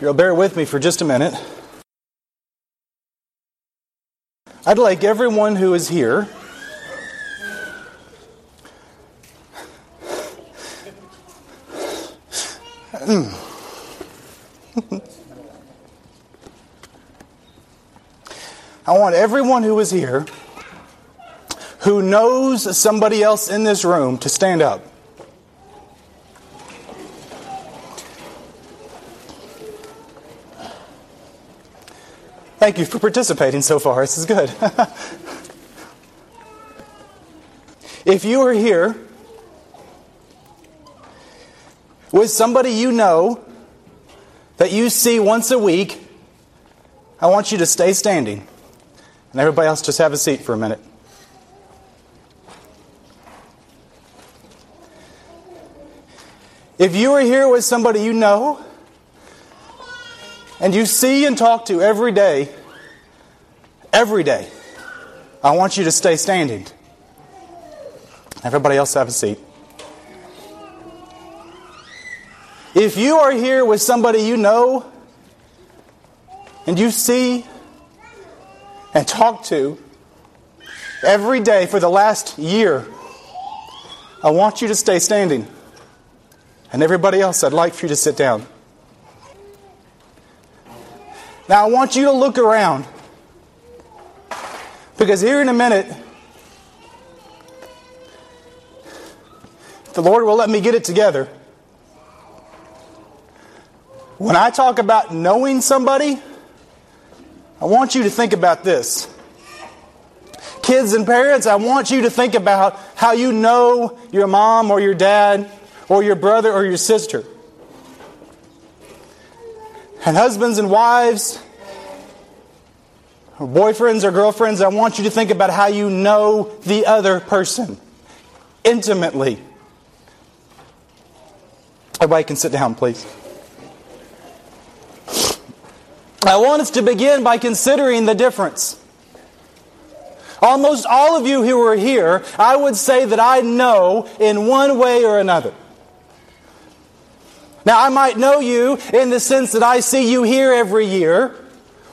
You'll bear with me for just a minute. I'd like everyone who is here I want everyone who is here who knows somebody else in this room to stand up. Thank you for participating so far. This is good. if you are here with somebody you know that you see once a week, I want you to stay standing. And everybody else just have a seat for a minute. If you are here with somebody you know and you see and talk to every day, every day, I want you to stay standing. Everybody else have a seat. If you are here with somebody you know and you see and talk to every day for the last year, I want you to stay standing. And everybody else, I'd like for you to sit down. Now, I want you to look around. Because here in a minute, the Lord will let me get it together. When I talk about knowing somebody, I want you to think about this. Kids and parents, I want you to think about how you know your mom or your dad or your brother or your sister. And husbands and wives, or boyfriends or girlfriends, I want you to think about how you know the other person intimately. Everybody can sit down, please. I want us to begin by considering the difference. Almost all of you who are here, I would say that I know in one way or another. Now, I might know you in the sense that I see you here every year,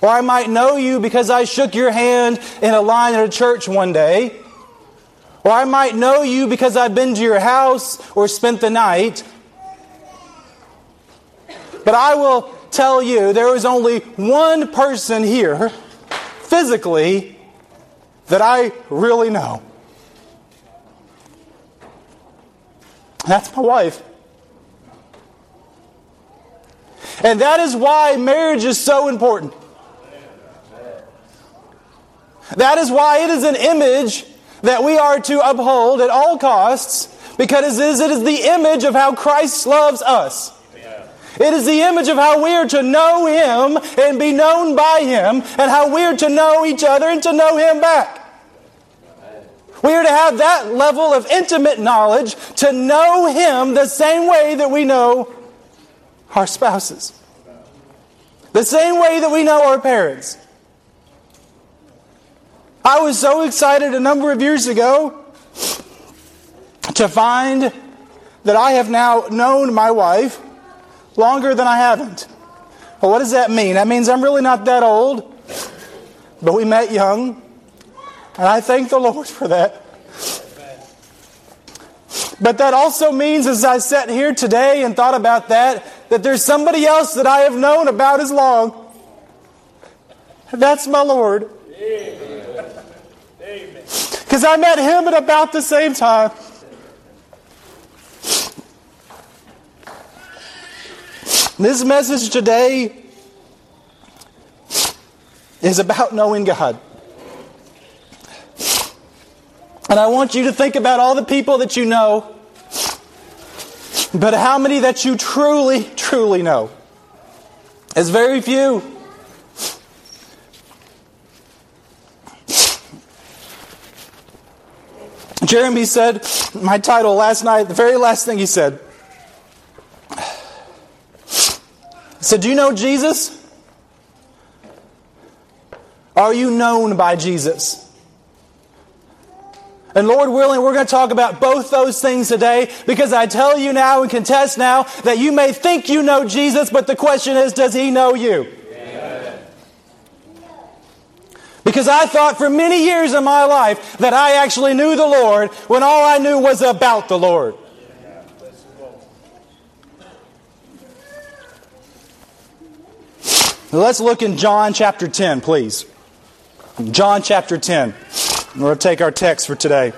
or I might know you because I shook your hand in a line at a church one day, or I might know you because I've been to your house or spent the night. But I will tell you there is only one person here, physically, that I really know. That's my wife. And that is why marriage is so important. That is why it is an image that we are to uphold at all costs because it is, it is the image of how Christ loves us. It is the image of how we are to know Him and be known by Him, and how we are to know each other and to know Him back. We are to have that level of intimate knowledge to know Him the same way that we know our spouses, the same way that we know our parents. I was so excited a number of years ago to find that I have now known my wife longer than I haven't. Well, what does that mean? That means I'm really not that old, but we met young, and I thank the Lord for that. But that also means, as I sat here today and thought about that, that there's somebody else that I have known about as long. That's my Lord. Because I met him at about the same time. This message today is about knowing God. And I want you to think about all the people that you know, but how many that you truly, truly know? It's very few. Jeremy said, my title last night, the very last thing he said, He said, Do you know Jesus? Are you known by Jesus? And Lord willing, we're going to talk about both those things today because I tell you now and contest now that you may think you know Jesus, but the question is, does he know you? Because I thought for many years in my life that I actually knew the Lord when all I knew was about the Lord. Let's look in John chapter 10, please. John chapter 10. We're going to take our text for today.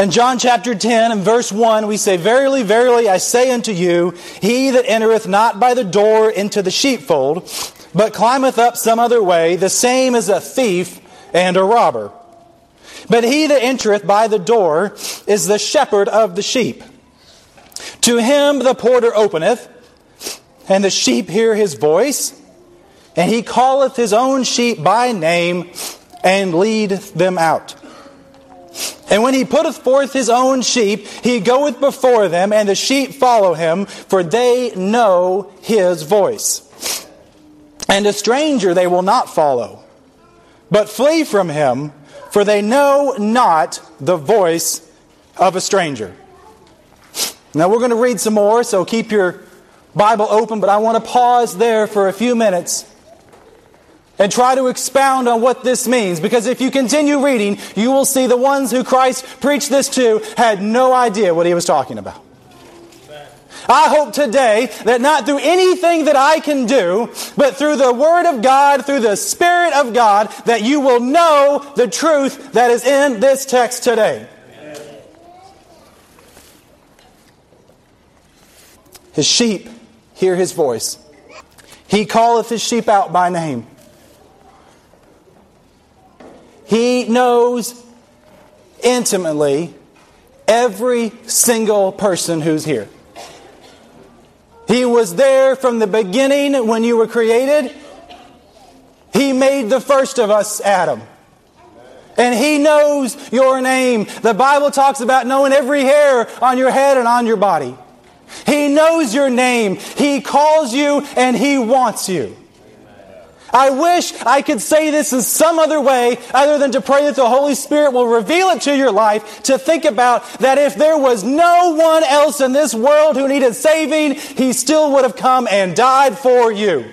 In John chapter 10 and verse 1, we say, Verily, verily, I say unto you, he that entereth not by the door into the sheepfold, but climbeth up some other way, the same is a thief and a robber. But he that entereth by the door is the shepherd of the sheep. To him the porter openeth, and the sheep hear his voice, and he calleth his own sheep by name, and leadeth them out. And when he putteth forth his own sheep, he goeth before them, and the sheep follow him, for they know his voice. And a stranger they will not follow, but flee from him, for they know not the voice of a stranger. Now we're going to read some more, so keep your Bible open, but I want to pause there for a few minutes and try to expound on what this means. Because if you continue reading, you will see the ones who Christ preached this to had no idea what he was talking about. I hope today that not through anything that I can do, but through the Word of God, through the Spirit of God, that you will know the truth that is in this text today. His sheep hear his voice. He calleth his sheep out by name. He knows intimately every single person who's here. He was there from the beginning when you were created. He made the first of us, Adam. And He knows your name. The Bible talks about knowing every hair on your head and on your body. He knows your name. He calls you and He wants you. I wish I could say this in some other way other than to pray that the Holy Spirit will reveal it to your life to think about that if there was no one else in this world who needed saving, He still would have come and died for you.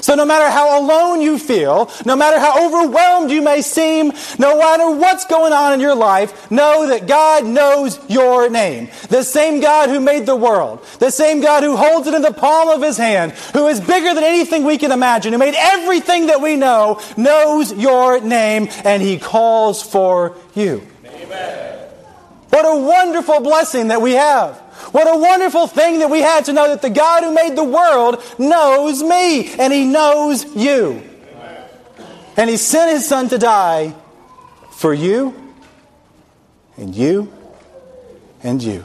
So no matter how alone you feel, no matter how overwhelmed you may seem, no matter what's going on in your life, know that God knows your name. The same God who made the world, the same God who holds it in the palm of his hand, who is bigger than anything we can imagine, who made everything that we know, knows your name, and he calls for you. Amen. What a wonderful blessing that we have. What a wonderful thing that we had to know that the God who made the world knows me and he knows you. And he sent his son to die for you and you and you.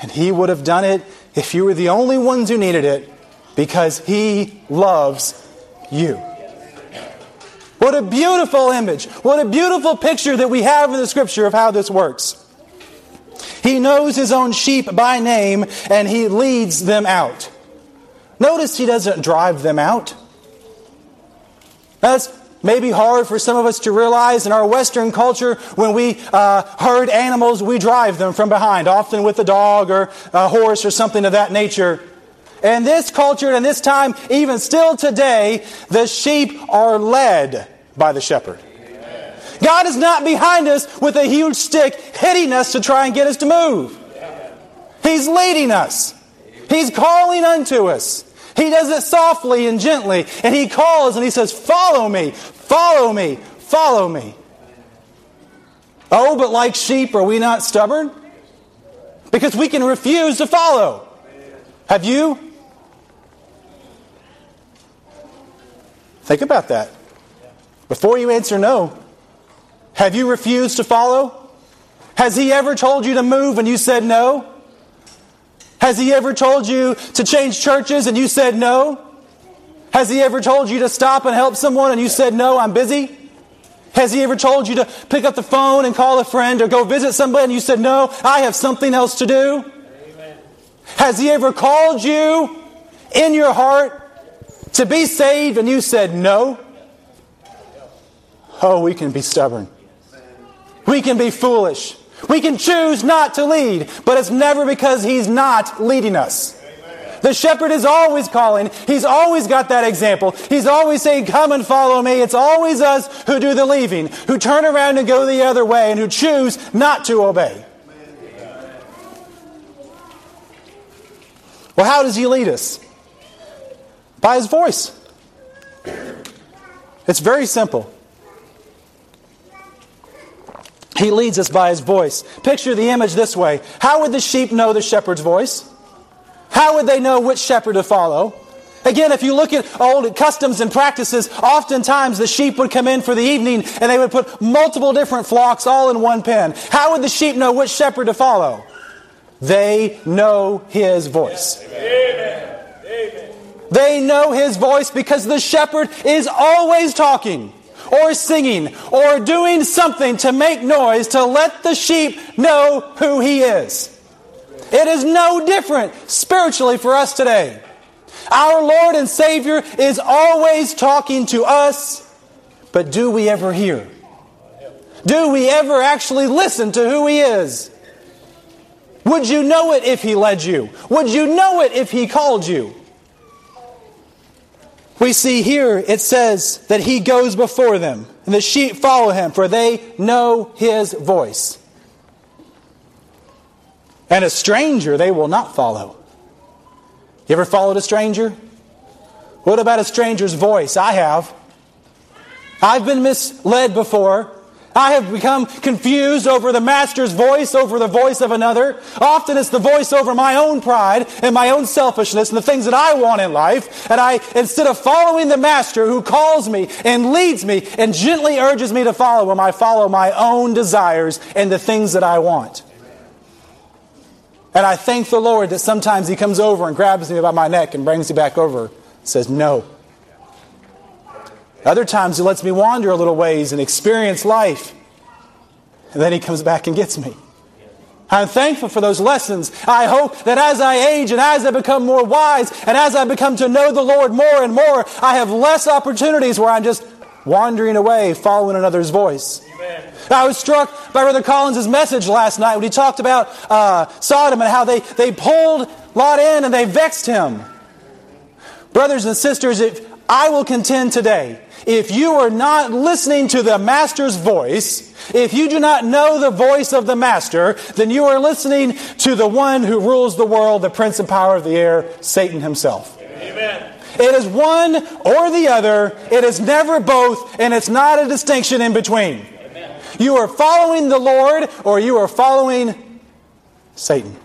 And he would have done it if you were the only ones who needed it because he loves you. What a beautiful image. What a beautiful picture that we have in the scripture of how this works. He knows his own sheep by name and he leads them out. Notice he doesn't drive them out. That's maybe hard for some of us to realize in our Western culture when we uh, herd animals, we drive them from behind, often with a dog or a horse or something of that nature. In this culture and this time, even still today, the sheep are led by the shepherd. God is not behind us with a huge stick hitting us to try and get us to move. He's leading us. He's calling unto us. He does it softly and gently, and He calls and He says, Follow me, follow me, follow me. Oh, but like sheep, are we not stubborn? Because we can refuse to follow. Have you? Think about that. Before you answer no, have you refused to follow? Has He ever told you to move and you said no? Has He ever told you to change churches and you said no? Has He ever told you to stop and help someone and you said no, I'm busy? Has He ever told you to pick up the phone and call a friend or go visit somebody and you said no, I have something else to do? Amen. Has He ever called you in your heart to be saved and you said no? Oh, we can be stubborn. We can be foolish. We can choose not to lead, but it's never because He's not leading us. The shepherd is always calling. He's always got that example. He's always saying, Come and follow me. It's always us who do the leaving, who turn around and go the other way, and who choose not to obey. Well, how does He lead us? By His voice. It's very simple. He leads us by his voice. Picture the image this way. How would the sheep know the shepherd's voice? How would they know which shepherd to follow? Again, if you look at old customs and practices, oftentimes the sheep would come in for the evening and they would put multiple different flocks all in one pen. How would the sheep know which shepherd to follow? They know his voice. Amen. Amen. They know his voice because the shepherd is always talking or singing or doing something to make noise to let the sheep know who he is. It is no different spiritually for us today. Our Lord and Savior is always talking to us, but do we ever hear? Do we ever actually listen to who He is? Would you know it if He led you? Would you know it if He called you? We see here it says that He goes before them, and the sheep follow Him, for they know His voice. And a stranger they will not follow. You ever followed a stranger? What about a stranger's voice? I have. I've been misled before. I have become confused over the master's voice over the voice of another. Often it's the voice over my own pride and my own selfishness and the things that I want in life. And I, instead of following the master who calls me and leads me and gently urges me to follow him, I follow my own desires and the things that I want. And I thank the Lord that sometimes He comes over and grabs me by my neck and brings me back over says, No. Other times He lets me wander a little ways and experience life. And then He comes back and gets me. I'm thankful for those lessons. I hope that as I age and as I become more wise and as I become to know the Lord more and more, I have less opportunities where I'm just wandering away, following another's voice. Amen. I was struck by Brother Collins' message last night when he talked about uh, Sodom and how they, they pulled Lot in and they vexed him. Brothers and sisters, if I will contend today, if you are not listening to the Master's voice, if you do not know the voice of the Master, then you are listening to the one who rules the world, the prince and power of the air, Satan himself. Amen. It is one or the other. It is never both, and it's not a distinction in between. Amen. You are following the Lord or you are following Satan.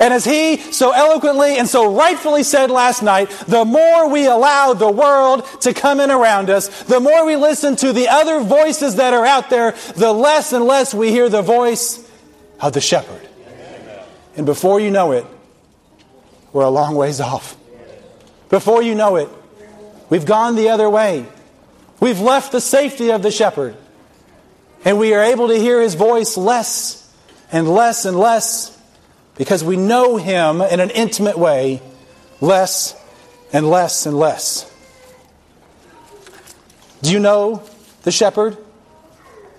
And as he so eloquently and so rightfully said last night, the more we allow the world to come in around us, the more we listen to the other voices that are out there, the less and less we hear the voice of the shepherd. And before you know it, we're a long ways off. Before you know it, we've gone the other way. We've left the safety of the shepherd. And we are able to hear his voice less and less and less because we know him in an intimate way less and less and less. Do you know the shepherd?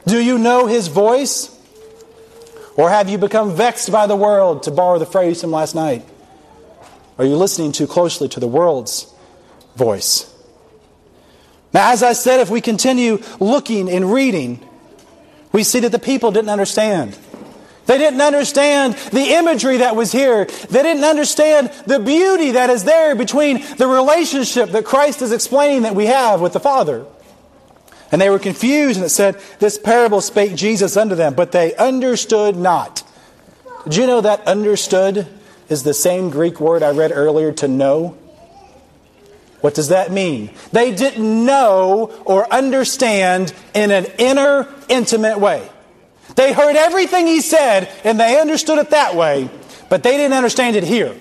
Do you know his voice? Or have you become vexed by the world, to borrow the phrase from last night? Are you listening too closely to the world's voice? Now, as I said, if we continue looking and reading, we see that the people didn't understand. They didn't understand the imagery that was here. They didn't understand the beauty that is there between the relationship that Christ is explaining that we have with the Father. And they were confused, and it said, This parable spake Jesus unto them, but they understood not. Did you know that understood is the same Greek word I read earlier to know. What does that mean? They didn't know or understand in an inner, intimate way. They heard everything he said and they understood it that way, but they didn't understand it here.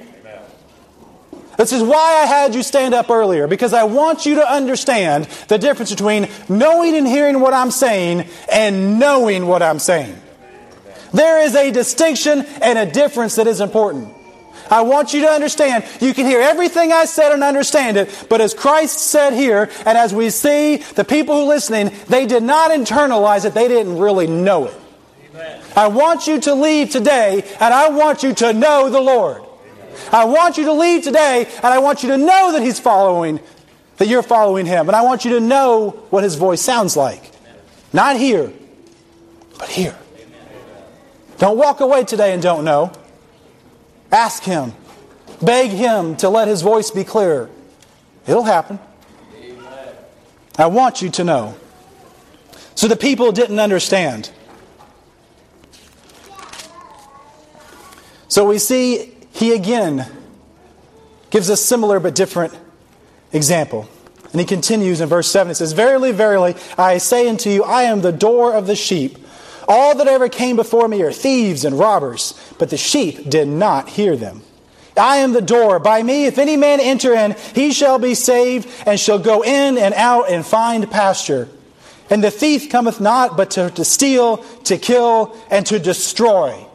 This is why I had you stand up earlier, because I want you to understand the difference between knowing and hearing what I'm saying and knowing what I'm saying. There is a distinction and a difference that is important. I want you to understand. You can hear everything I said and understand it, but as Christ said here, and as we see the people who are listening, they did not internalize it. They didn't really know it. I want you to leave today, and I want you to know the Lord. I want you to leave today, and I want you to know that He's following, that you're following Him. And I want you to know what His voice sounds like. Not here, but here. Don't walk away today and don't know. Ask Him. Beg Him to let His voice be clear. It'll happen. I want you to know. So the people didn't understand. So we see he again gives a similar but different example. And he continues in verse 7. It says, Verily, verily, I say unto you, I am the door of the sheep. All that ever came before me are thieves and robbers, but the sheep did not hear them. I am the door. By me, if any man enter in, he shall be saved, and shall go in and out and find pasture. And the thief cometh not but to, to steal, to kill, and to destroy.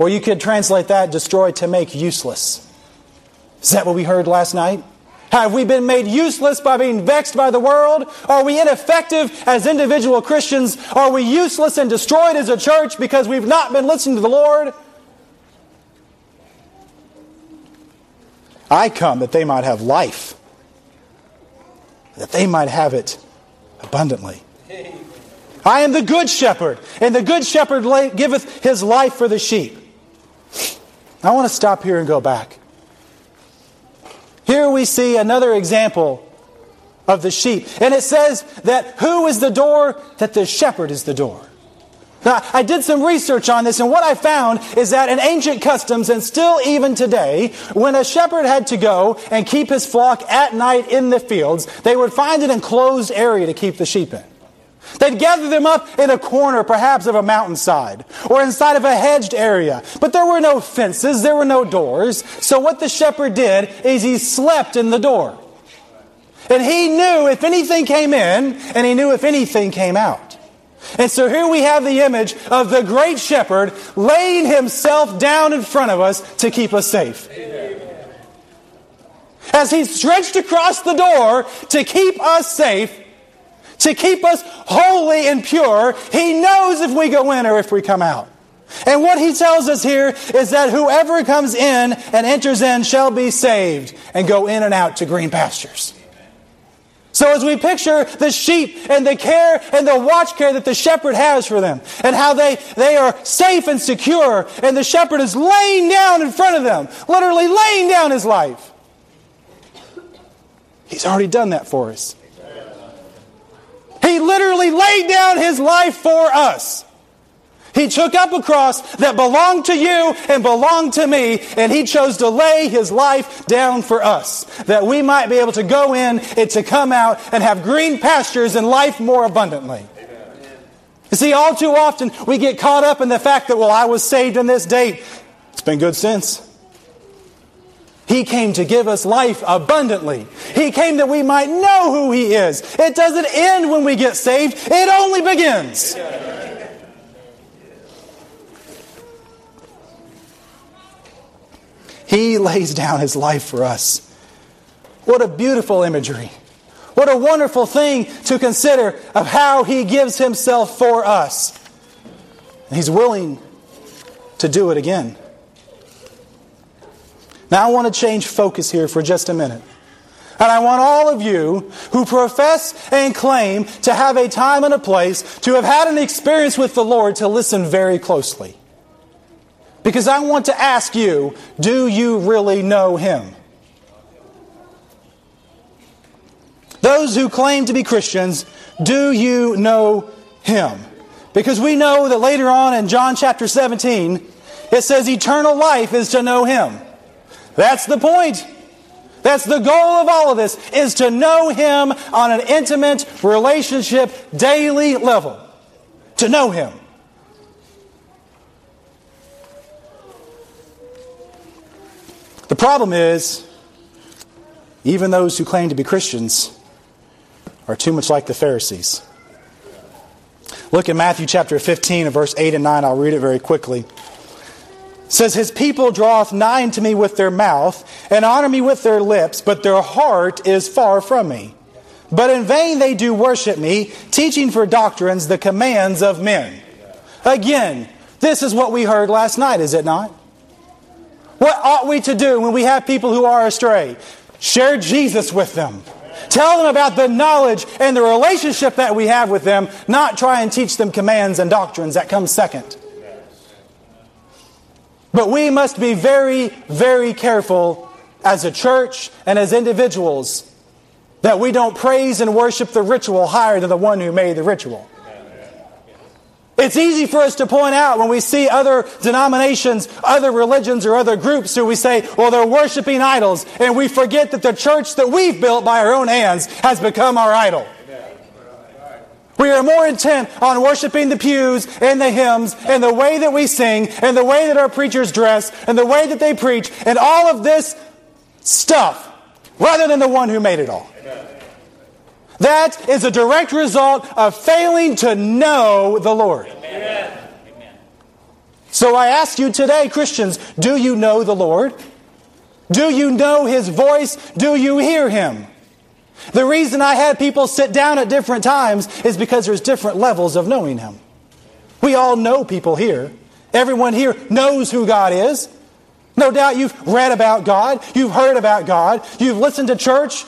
Or you could translate that destroy to make useless. Is that what we heard last night? Have we been made useless by being vexed by the world? Are we ineffective as individual Christians? Are we useless and destroyed as a church because we've not been listening to the Lord? I come that they might have life, that they might have it abundantly. I am the good shepherd, and the good shepherd giveth his life for the sheep. I want to stop here and go back. Here we see another example of the sheep. And it says that who is the door? That the shepherd is the door. Now, I did some research on this, and what I found is that in ancient customs, and still even today, when a shepherd had to go and keep his flock at night in the fields, they would find an enclosed area to keep the sheep in. They'd gather them up in a corner, perhaps of a mountainside, or inside of a hedged area. But there were no fences, there were no doors. So what the shepherd did is he slept in the door. And he knew if anything came in, and he knew if anything came out. And so here we have the image of the great shepherd laying himself down in front of us to keep us safe. As he stretched across the door to keep us safe, to keep us holy and pure. He knows if we go in or if we come out. And what he tells us here is that whoever comes in and enters in shall be saved and go in and out to green pastures. So as we picture the sheep and the care and the watch care that the shepherd has for them and how they, they are safe and secure and the shepherd is laying down in front of them, literally laying down his life. He's already done that for us. He literally laid down his life for us. He took up a cross that belonged to you and belonged to me, and he chose to lay his life down for us, that we might be able to go in and to come out and have green pastures and life more abundantly. You see, all too often we get caught up in the fact that, well, I was saved on this date. It's been good since. He came to give us life abundantly. He came that we might know who He is. It doesn't end when we get saved, it only begins. He lays down His life for us. What a beautiful imagery. What a wonderful thing to consider of how He gives Himself for us. He's willing to do it again. Now, I want to change focus here for just a minute. And I want all of you who profess and claim to have a time and a place, to have had an experience with the Lord, to listen very closely. Because I want to ask you do you really know Him? Those who claim to be Christians, do you know Him? Because we know that later on in John chapter 17, it says eternal life is to know Him. That's the point. That's the goal of all of this, is to know Him on an intimate relationship, daily level. To know Him. The problem is, even those who claim to be Christians are too much like the Pharisees. Look at Matthew chapter 15 and verse 8 and 9. I'll read it very quickly. Says, His people draweth nigh unto me with their mouth, and honor me with their lips, but their heart is far from me. But in vain they do worship me, teaching for doctrines the commands of men. Again, this is what we heard last night, is it not? What ought we to do when we have people who are astray? Share Jesus with them. Tell them about the knowledge and the relationship that we have with them, not try and teach them commands and doctrines. That come second. But we must be very, very careful as a church and as individuals that we don't praise and worship the ritual higher than the one who made the ritual. It's easy for us to point out when we see other denominations, other religions, or other groups who we say, well, they're worshiping idols, and we forget that the church that we've built by our own hands has become our idol. We are more intent on worshiping the pews and the hymns and the way that we sing and the way that our preachers dress and the way that they preach and all of this stuff rather than the one who made it all. That is a direct result of failing to know the Lord. Amen. So I ask you today, Christians, do you know the Lord? Do you know His voice? Do you hear Him? The reason I had people sit down at different times is because there's different levels of knowing Him. We all know people here. Everyone here knows who God is. No doubt you've read about God, you've heard about God, you've listened to church,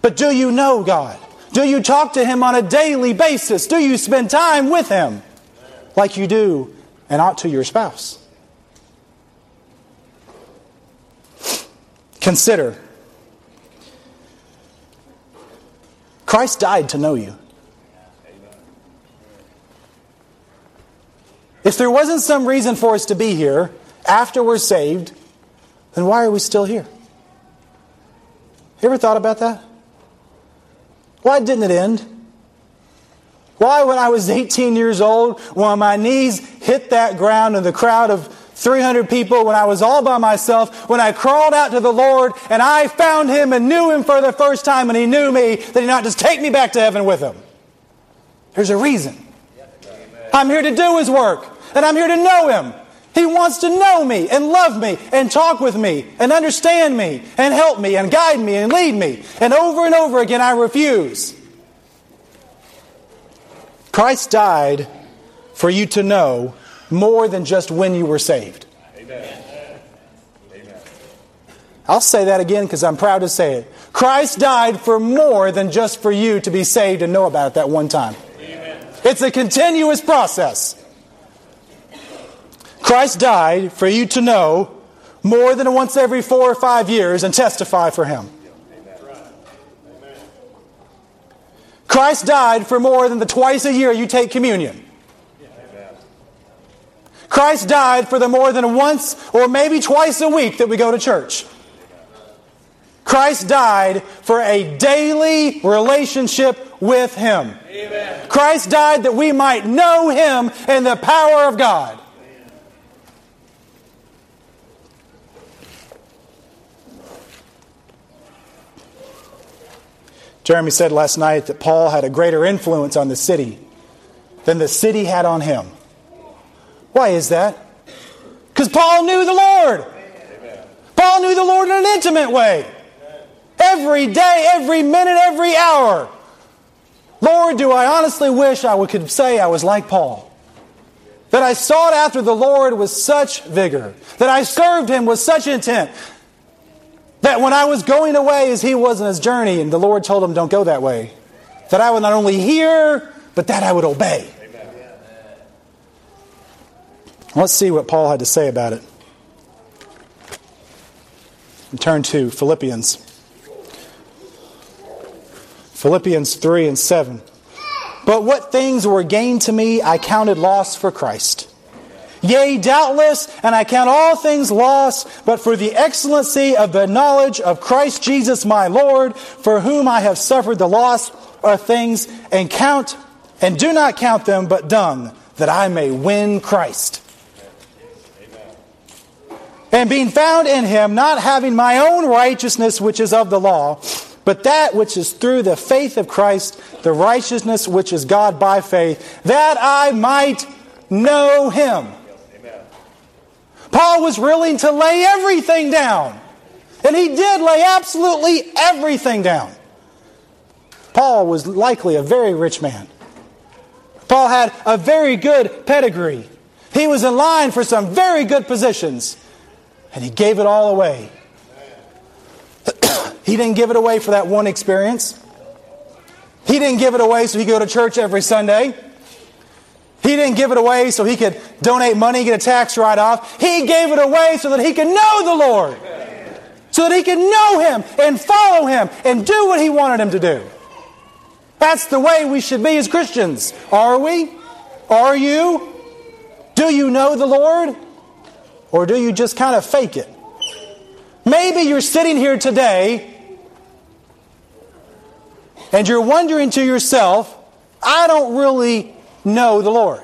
but do you know God? Do you talk to Him on a daily basis? Do you spend time with Him like you do and ought to your spouse? Consider Christ died to know you. If there wasn't some reason for us to be here after we're saved, then why are we still here? You ever thought about that? Why didn't it end? Why, when I was 18 years old, when my knees hit that ground and the crowd of 300 people, when I was all by myself, when I crawled out to the Lord and I found Him and knew Him for the first time and He knew me, did He not just take me back to heaven with Him? There's a reason. I'm here to do His work and I'm here to know Him. He wants to know me and love me and talk with me and understand me and help me and guide me and lead me. And over and over again, I refuse. Christ died for you to know more than just when you were saved. Amen. Amen. I'll say that again because I'm proud to say it. Christ died for more than just for you to be saved and know about it that one time. Amen. It's a continuous process. Christ died for you to know more than once every four or five years and testify for Him. Christ died for more than the twice a year you take communion. Christ died for the more than once or maybe twice a week that we go to church. Christ died for a daily relationship with Him. Amen. Christ died that we might know Him and the power of God. Jeremy said last night that Paul had a greater influence on the city than the city had on him. Why is that? Because Paul knew the Lord. Amen. Paul knew the Lord in an intimate way. Every day, every minute, every hour. Lord, do I honestly wish I could say I was like Paul. That I sought after the Lord with such vigor. That I served Him with such intent. That when I was going away as he was on his journey, and the Lord told him, Don't go that way, that I would not only hear, but that I would obey. Let's see what Paul had to say about it. And turn to Philippians. Philippians 3 and 7. But what things were gained to me, I counted loss for Christ. Yea, doubtless, and I count all things lost, but for the excellency of the knowledge of Christ Jesus my Lord, for whom I have suffered the loss of things, and count, and do not count them, but dung, that I may win Christ. And being found in him, not having my own righteousness which is of the law, but that which is through the faith of Christ, the righteousness which is God by faith, that I might know him. Paul was willing to lay everything down. And he did lay absolutely everything down. Paul was likely a very rich man. Paul had a very good pedigree. He was in line for some very good positions. And he gave it all away. he didn't give it away for that one experience. He didn't give it away so he could go to church every Sunday. He didn't give it away so he could donate money, get a tax write off. He gave it away so that he could know the Lord. So that he could know him and follow him and do what he wanted him to do. That's the way we should be as Christians. Are we? Are you? Do you know the Lord? Or do you just kind of fake it? Maybe you're sitting here today and you're wondering to yourself, I don't really know the Lord.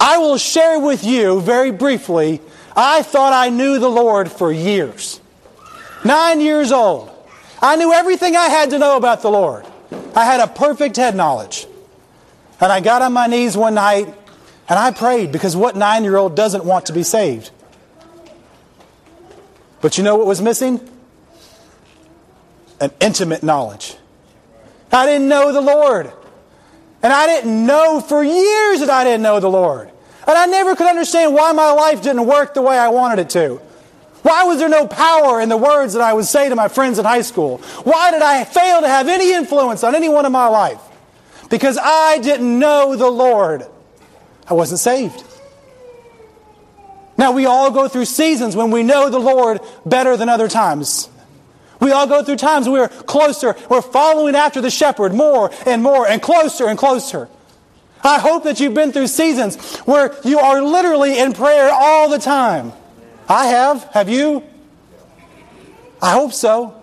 I will share with you very briefly. I thought I knew the Lord for years. Nine years old. I knew everything I had to know about the Lord. I had a perfect head knowledge. And I got on my knees one night and I prayed because what nine year old doesn't want to be saved? But you know what was missing? An intimate knowledge. I didn't know the Lord. And I didn't know for years that I didn't know the Lord. And I never could understand why my life didn't work the way I wanted it to. Why was there no power in the words that I would say to my friends in high school? Why did I fail to have any influence on anyone in my life? Because I didn't know the Lord. I wasn't saved. Now, we all go through seasons when we know the Lord better than other times. We all go through times we're closer, we're following after the shepherd more and more and closer and closer. I hope that you've been through seasons where you are literally in prayer all the time. I have. Have you? I hope so.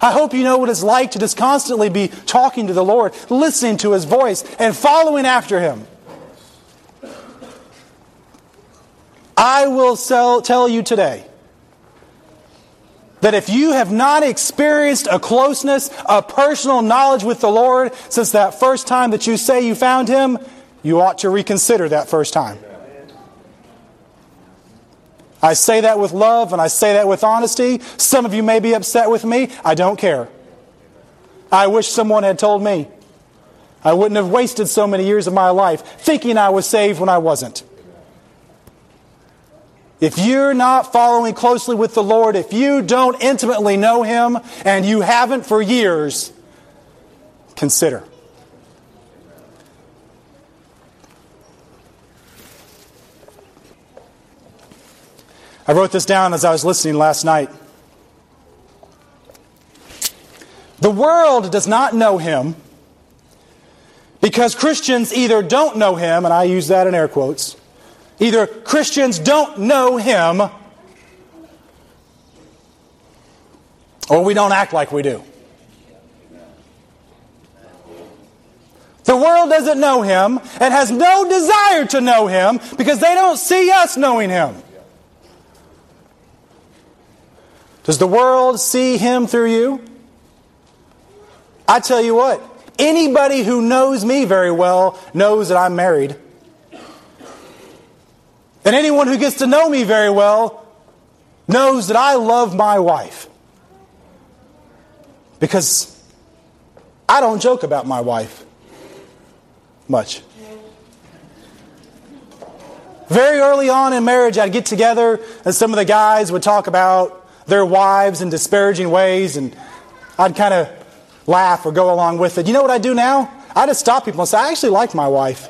I hope you know what it's like to just constantly be talking to the Lord, listening to His voice, and following after Him. I will sell, tell you today that if you have not experienced a closeness, a personal knowledge with the Lord since that first time that you say you found Him, you ought to reconsider that first time. I say that with love and I say that with honesty. Some of you may be upset with me. I don't care. I wish someone had told me. I wouldn't have wasted so many years of my life thinking I was saved when I wasn't. If you're not following closely with the Lord, if you don't intimately know Him, and you haven't for years, consider. I wrote this down as I was listening last night. The world does not know Him because Christians either don't know Him, and I use that in air quotes, Either Christians don't know Him, or we don't act like we do. The world doesn't know Him and has no desire to know Him because they don't see us knowing Him. Does the world see Him through you? I tell you what, anybody who knows me very well knows that I'm married. And anyone who gets to know me very well knows that I love my wife. Because I don't joke about my wife much. Very early on in marriage, I'd get together and some of the guys would talk about their wives in disparaging ways, and I'd kind of laugh or go along with it. You know what I do now? I just stop people and say, I actually like my wife.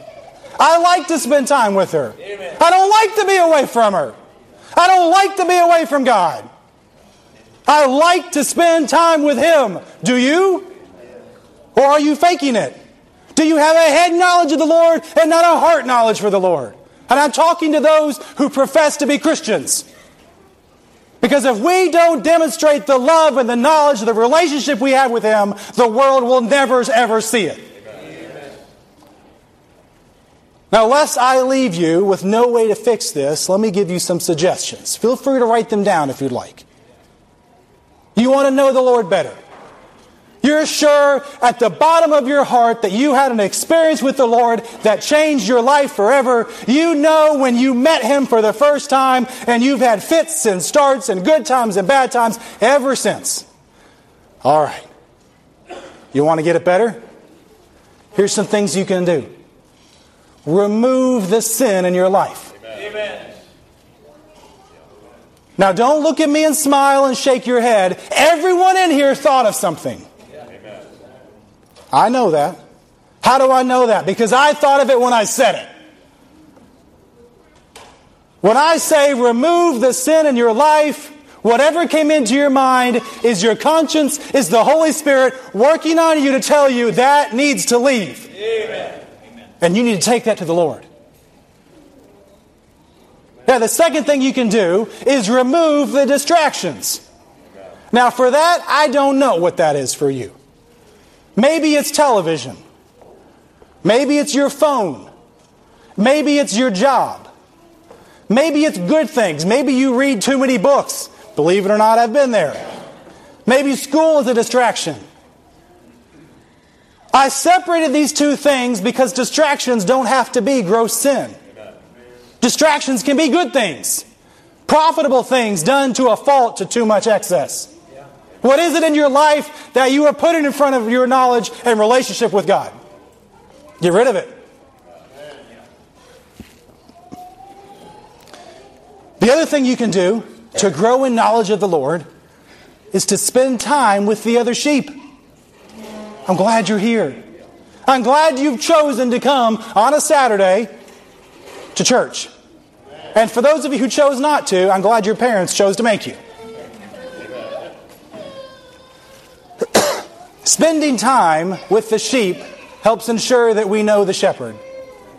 I like to spend time with her. Amen. I don't like to be away from her. I don't like to be away from God. I like to spend time with Him. Do you? Or are you faking it? Do you have a head knowledge of the Lord and not a heart knowledge for the Lord? And I'm talking to those who profess to be Christians. Because if we don't demonstrate the love and the knowledge of the relationship we have with Him, the world will never, ever see it. Now, lest I leave you with no way to fix this, let me give you some suggestions. Feel free to write them down if you'd like. You want to know the Lord better. You're sure at the bottom of your heart that you had an experience with the Lord that changed your life forever. You know when you met Him for the first time, and you've had fits and starts and good times and bad times ever since. All right. You want to get it better? Here's some things you can do remove the sin in your life. Amen. Now, don't look at me and smile and shake your head. Everyone in here thought of something. I know that. How do I know that? Because I thought of it when I said it. When I say remove the sin in your life, whatever came into your mind is your conscience, is the Holy Spirit working on you to tell you that needs to leave. Amen. And you need to take that to the Lord. Now, the second thing you can do is remove the distractions. Now, for that, I don't know what that is for you. Maybe it's television. Maybe it's your phone. Maybe it's your job. Maybe it's good things. Maybe you read too many books. Believe it or not, I've been there. Maybe school is a distraction. I separated these two things because distractions don't have to be gross sin. Distractions can be good things, profitable things done to a fault to too much excess. What is it in your life that you are putting in front of your knowledge and relationship with God? Get rid of it. The other thing you can do to grow in knowledge of the Lord is to spend time with the other sheep. I'm glad you're here. I'm glad you've chosen to come on a Saturday to church. And for those of you who chose not to, I'm glad your parents chose to make you. Spending time with the sheep helps ensure that we know the shepherd.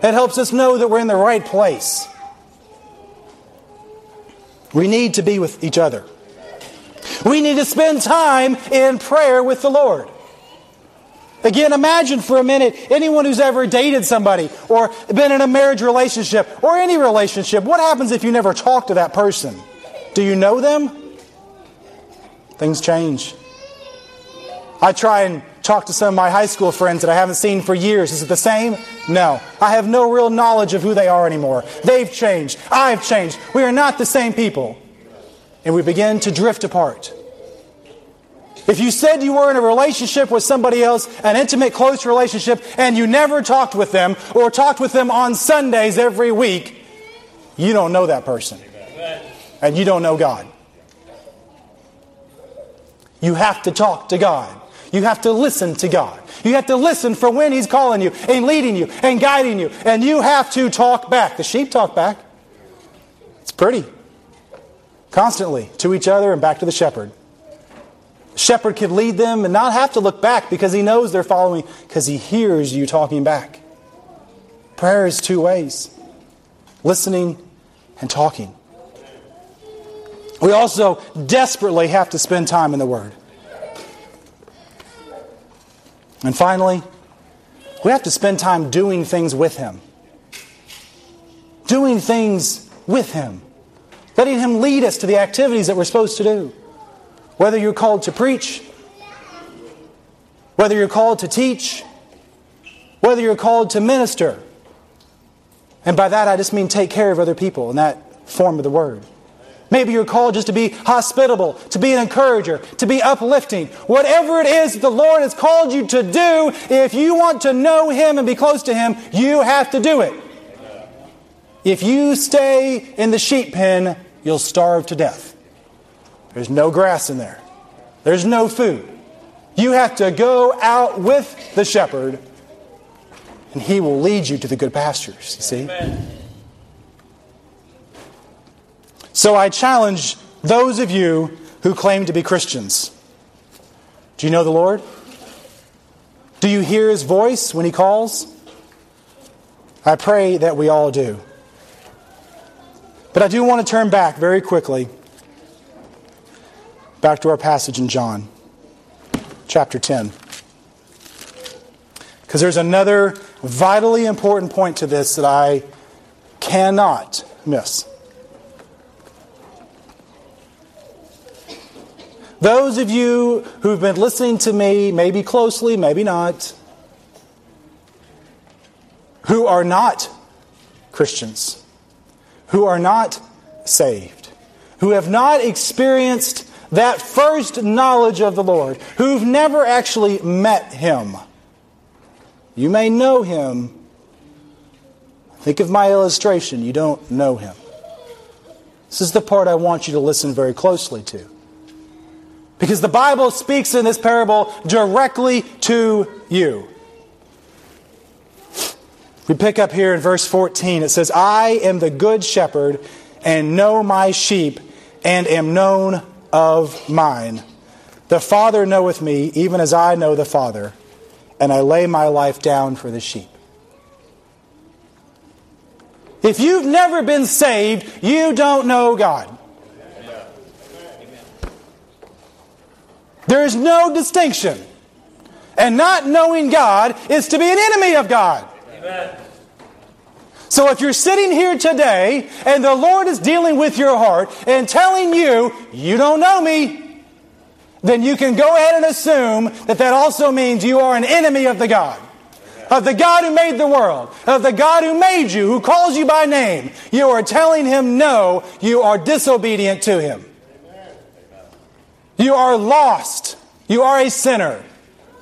It helps us know that we're in the right place. We need to be with each other. We need to spend time in prayer with the Lord. Again, imagine for a minute anyone who's ever dated somebody or been in a marriage relationship or any relationship. What happens if you never talk to that person? Do you know them? Things change. I try and talk to some of my high school friends that I haven't seen for years. Is it the same? No. I have no real knowledge of who they are anymore. They've changed. I've changed. We are not the same people. And we begin to drift apart. If you said you were in a relationship with somebody else, an intimate, close relationship, and you never talked with them or talked with them on Sundays every week, you don't know that person. And you don't know God. You have to talk to God. You have to listen to God. You have to listen for when He's calling you and leading you and guiding you. And you have to talk back. The sheep talk back. It's pretty. Constantly to each other and back to the shepherd shepherd could lead them and not have to look back because he knows they're following, because he hears you talking back. Prayer is two ways listening and talking. We also desperately have to spend time in the Word. And finally, we have to spend time doing things with Him. Doing things with Him. Letting Him lead us to the activities that we're supposed to do. Whether you're called to preach, whether you're called to teach, whether you're called to minister. And by that, I just mean take care of other people in that form of the word. Maybe you're called just to be hospitable, to be an encourager, to be uplifting. Whatever it is that the Lord has called you to do, if you want to know Him and be close to Him, you have to do it. If you stay in the sheep pen, you'll starve to death. There's no grass in there. There's no food. You have to go out with the shepherd, and he will lead you to the good pastures, you see? Amen. So I challenge those of you who claim to be Christians. Do you know the Lord? Do you hear his voice when he calls? I pray that we all do. But I do want to turn back very quickly Back to our passage in John, chapter 10. Because there's another vitally important point to this that I cannot miss. those of you who've been listening to me, maybe closely, maybe not, who are not Christians, who are not saved, who have not experienced that first knowledge of the Lord, who've never actually met Him. You may know Him. Think of my illustration. You don't know Him. This is the part I want you to listen very closely to. Because the Bible speaks in this parable directly to you. We pick up here in verse 14. It says, I am the good shepherd and know my sheep and am known of mine. The Father knoweth me, even as I know the Father, and I lay my life down for the sheep. If you've never been saved, you don't know God. There is no distinction. And not knowing God is to be an enemy of God. Amen. So if you're sitting here today and the Lord is dealing with your heart and telling you, you don't know me, then you can go ahead and assume that that also means you are an enemy of the God. Of the God who made the world, of the God who made you, who calls you by name. You are telling him no, you are disobedient to him. You are lost. You are a sinner.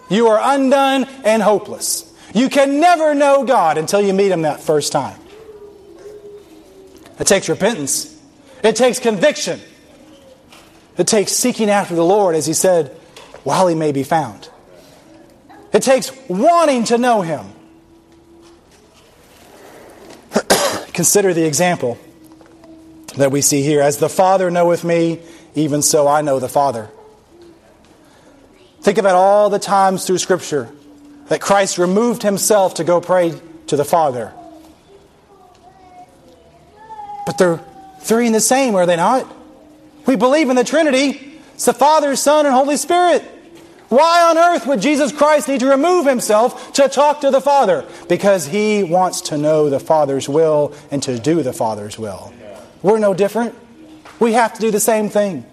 You are undone and hopeless. You can never know God until you meet Him that first time. It takes repentance, it takes conviction, it takes seeking after the Lord, as He said, while He may be found. It takes wanting to know Him. Consider the example that we see here. As the Father knoweth me, even so I know the Father. Think about all the times through Scripture that Christ removed himself to go pray to the Father. But they're three in the same, are they not? We believe in the Trinity. It's the Father, Son, and Holy Spirit. Why on earth would Jesus Christ need to remove himself to talk to the Father? Because he wants to know the Father's will and to do the Father's will. We're no different. We have to do the same thing.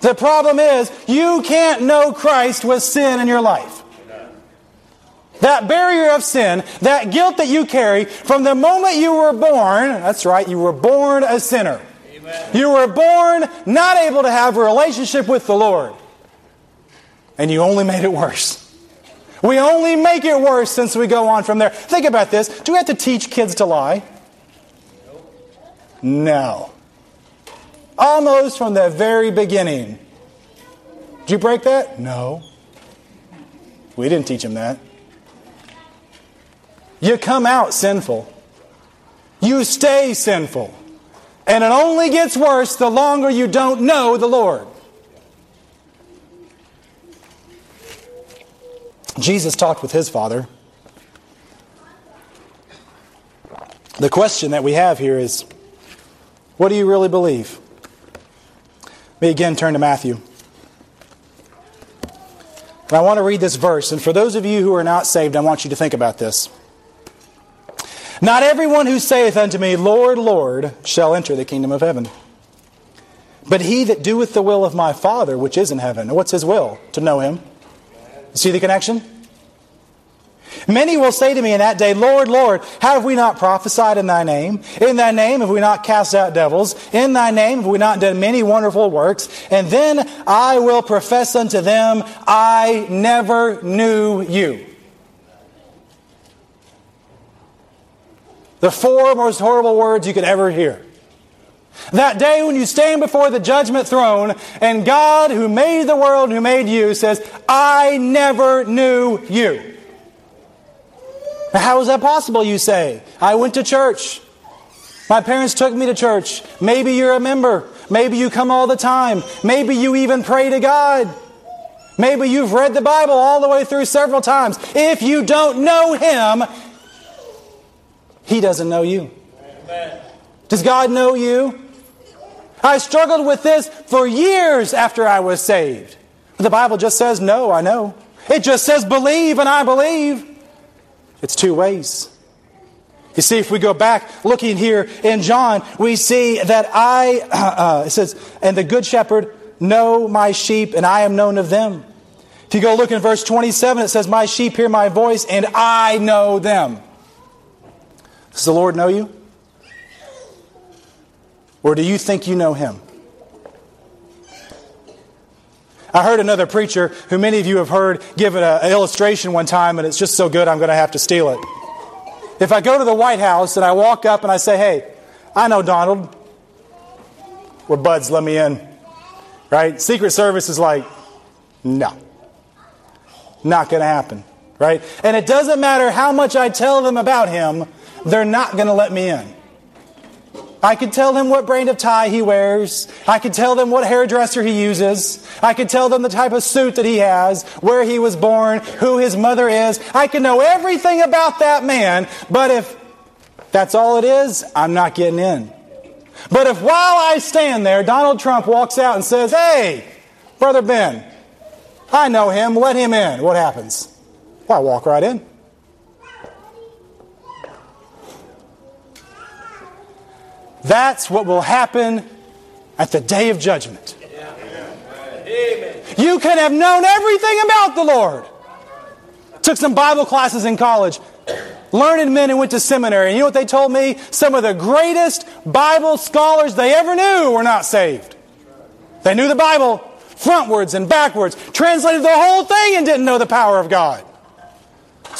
The problem is, you can't know Christ with sin in your life. That barrier of sin, that guilt that you carry from the moment you were born, that's right, you were born a sinner. Amen. You were born not able to have a relationship with the Lord. And you only made it worse. We only make it worse since we go on from there. Think about this. Do we have to teach kids to lie? No. Almost from the very beginning. Did you break that? No. We didn't teach them that. You come out sinful. You stay sinful. And it only gets worse the longer you don't know the Lord. Jesus talked with his Father. The question that we have here is what do you really believe? Let me again turn to Matthew. I want to read this verse. And for those of you who are not saved, I want you to think about this. Not everyone who saith unto me, Lord, Lord, shall enter the kingdom of heaven. But he that doeth the will of my Father which is in heaven. What's his will? To know him. See the connection? Many will say to me in that day, Lord, Lord, have we not prophesied in thy name? In thy name have we not cast out devils? In thy name have we not done many wonderful works? And then I will profess unto them, I never knew you. The four most horrible words you could ever hear. That day when you stand before the judgment throne and God, who made the world, who made you, says, I never knew you. How is that possible, you say? I went to church. My parents took me to church. Maybe you're a member. Maybe you come all the time. Maybe you even pray to God. Maybe you've read the Bible all the way through several times. If you don't know Him, he doesn't know you. Amen. Does God know you? I struggled with this for years after I was saved. The Bible just says, No, I know. It just says, Believe, and I believe. It's two ways. You see, if we go back looking here in John, we see that I, uh, it says, and the good shepherd know my sheep, and I am known of them. If you go look in verse 27, it says, My sheep hear my voice, and I know them. Does the Lord know you? Or do you think you know him? I heard another preacher who many of you have heard give an illustration one time, and it's just so good I'm going to have to steal it. If I go to the White House and I walk up and I say, Hey, I know Donald, we're buds, let me in. Right? Secret Service is like, No, not going to happen. Right? And it doesn't matter how much I tell them about him, they're not going to let me in. I could tell them what brand of tie he wears. I could tell them what hairdresser he uses. I could tell them the type of suit that he has, where he was born, who his mother is. I could know everything about that man, but if that's all it is, I'm not getting in. But if while I stand there, Donald Trump walks out and says, Hey, Brother Ben, I know him, let him in, what happens? Well, I walk right in. That's what will happen at the day of judgment. You can have known everything about the Lord. Took some Bible classes in college. Learned men and went to seminary. And you know what they told me? Some of the greatest Bible scholars they ever knew were not saved. They knew the Bible frontwards and backwards, translated the whole thing and didn't know the power of God.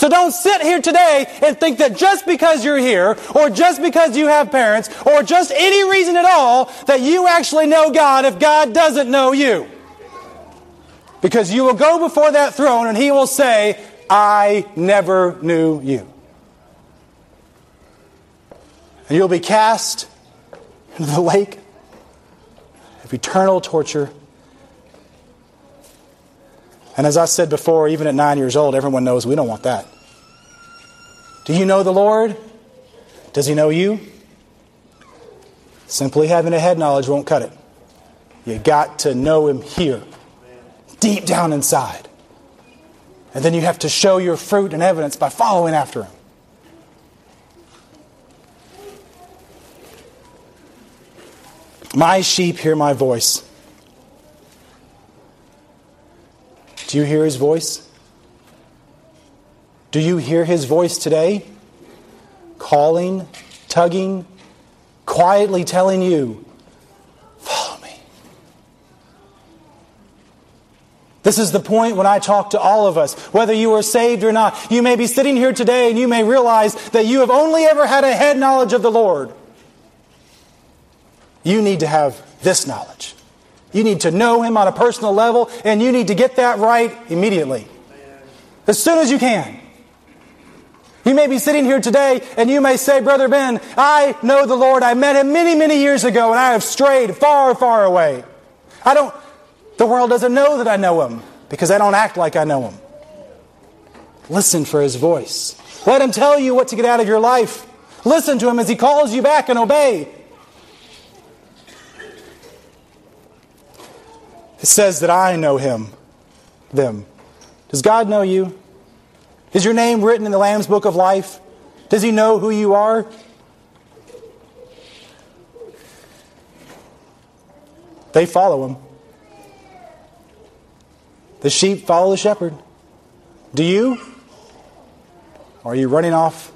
So don't sit here today and think that just because you're here, or just because you have parents, or just any reason at all, that you actually know God if God doesn't know you. Because you will go before that throne and He will say, I never knew you. And you'll be cast into the lake of eternal torture. And as I said before, even at nine years old, everyone knows we don't want that. Do you know the Lord? Does He know you? Simply having a head knowledge won't cut it. You got to know Him here, deep down inside. And then you have to show your fruit and evidence by following after Him. My sheep hear my voice. Do you hear his voice? Do you hear his voice today? Calling, tugging, quietly telling you, follow me. This is the point when I talk to all of us, whether you are saved or not. You may be sitting here today and you may realize that you have only ever had a head knowledge of the Lord. You need to have this knowledge. You need to know Him on a personal level, and you need to get that right immediately. As soon as you can. You may be sitting here today and you may say, Brother Ben, I know the Lord. I met Him many, many years ago and I have strayed far, far away. I don't, the world doesn't know that I know Him because I don't act like I know Him. Listen for His voice. Let Him tell you what to get out of your life. Listen to Him as He calls you back and obey. It says that I know him, them. Does God know you? Is your name written in the Lamb's book of life? Does he know who you are? They follow him. The sheep follow the shepherd. Do you? Or are you running off?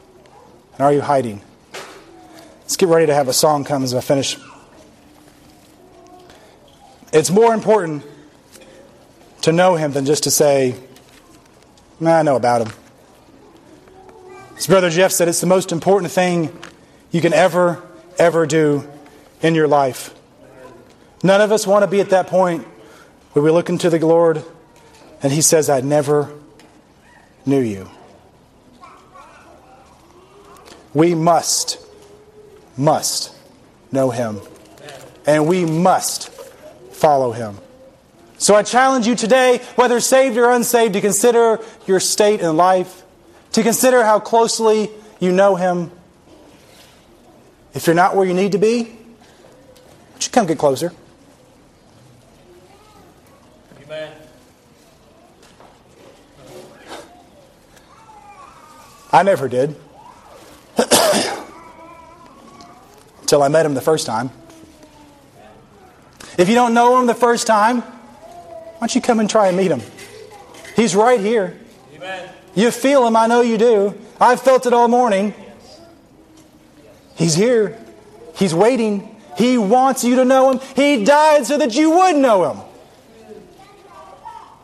And are you hiding? Let's get ready to have a song come as I finish. It's more important to know him than just to say, nah, I know about him. As Brother Jeff said, it's the most important thing you can ever, ever do in your life. None of us want to be at that point where we look into the Lord and He says, I never knew you. We must, must know Him. And we must follow him. So I challenge you today, whether saved or unsaved, to consider your state in life, to consider how closely you know him. If you're not where you need to be, would you come get closer? Amen. I never did. Until I met him the first time. If you don't know him the first time, why don't you come and try and meet him? He's right here. Amen. You feel him, I know you do. I've felt it all morning. He's here. He's waiting. He wants you to know him. He died so that you would know him.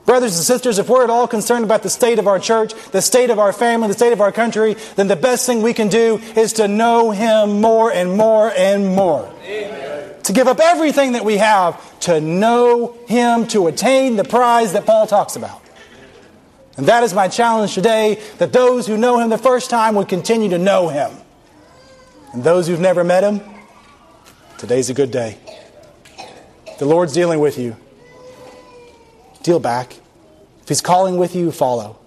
Brothers and sisters, if we're at all concerned about the state of our church, the state of our family, the state of our country, then the best thing we can do is to know Him more and more and more. Amen. To give up everything that we have to know Him, to attain the prize that Paul talks about. And that is my challenge today that those who know Him the first time would continue to know Him. And those who've never met Him, today's a good day. The Lord's dealing with you. Deal back. If He's calling with you, follow.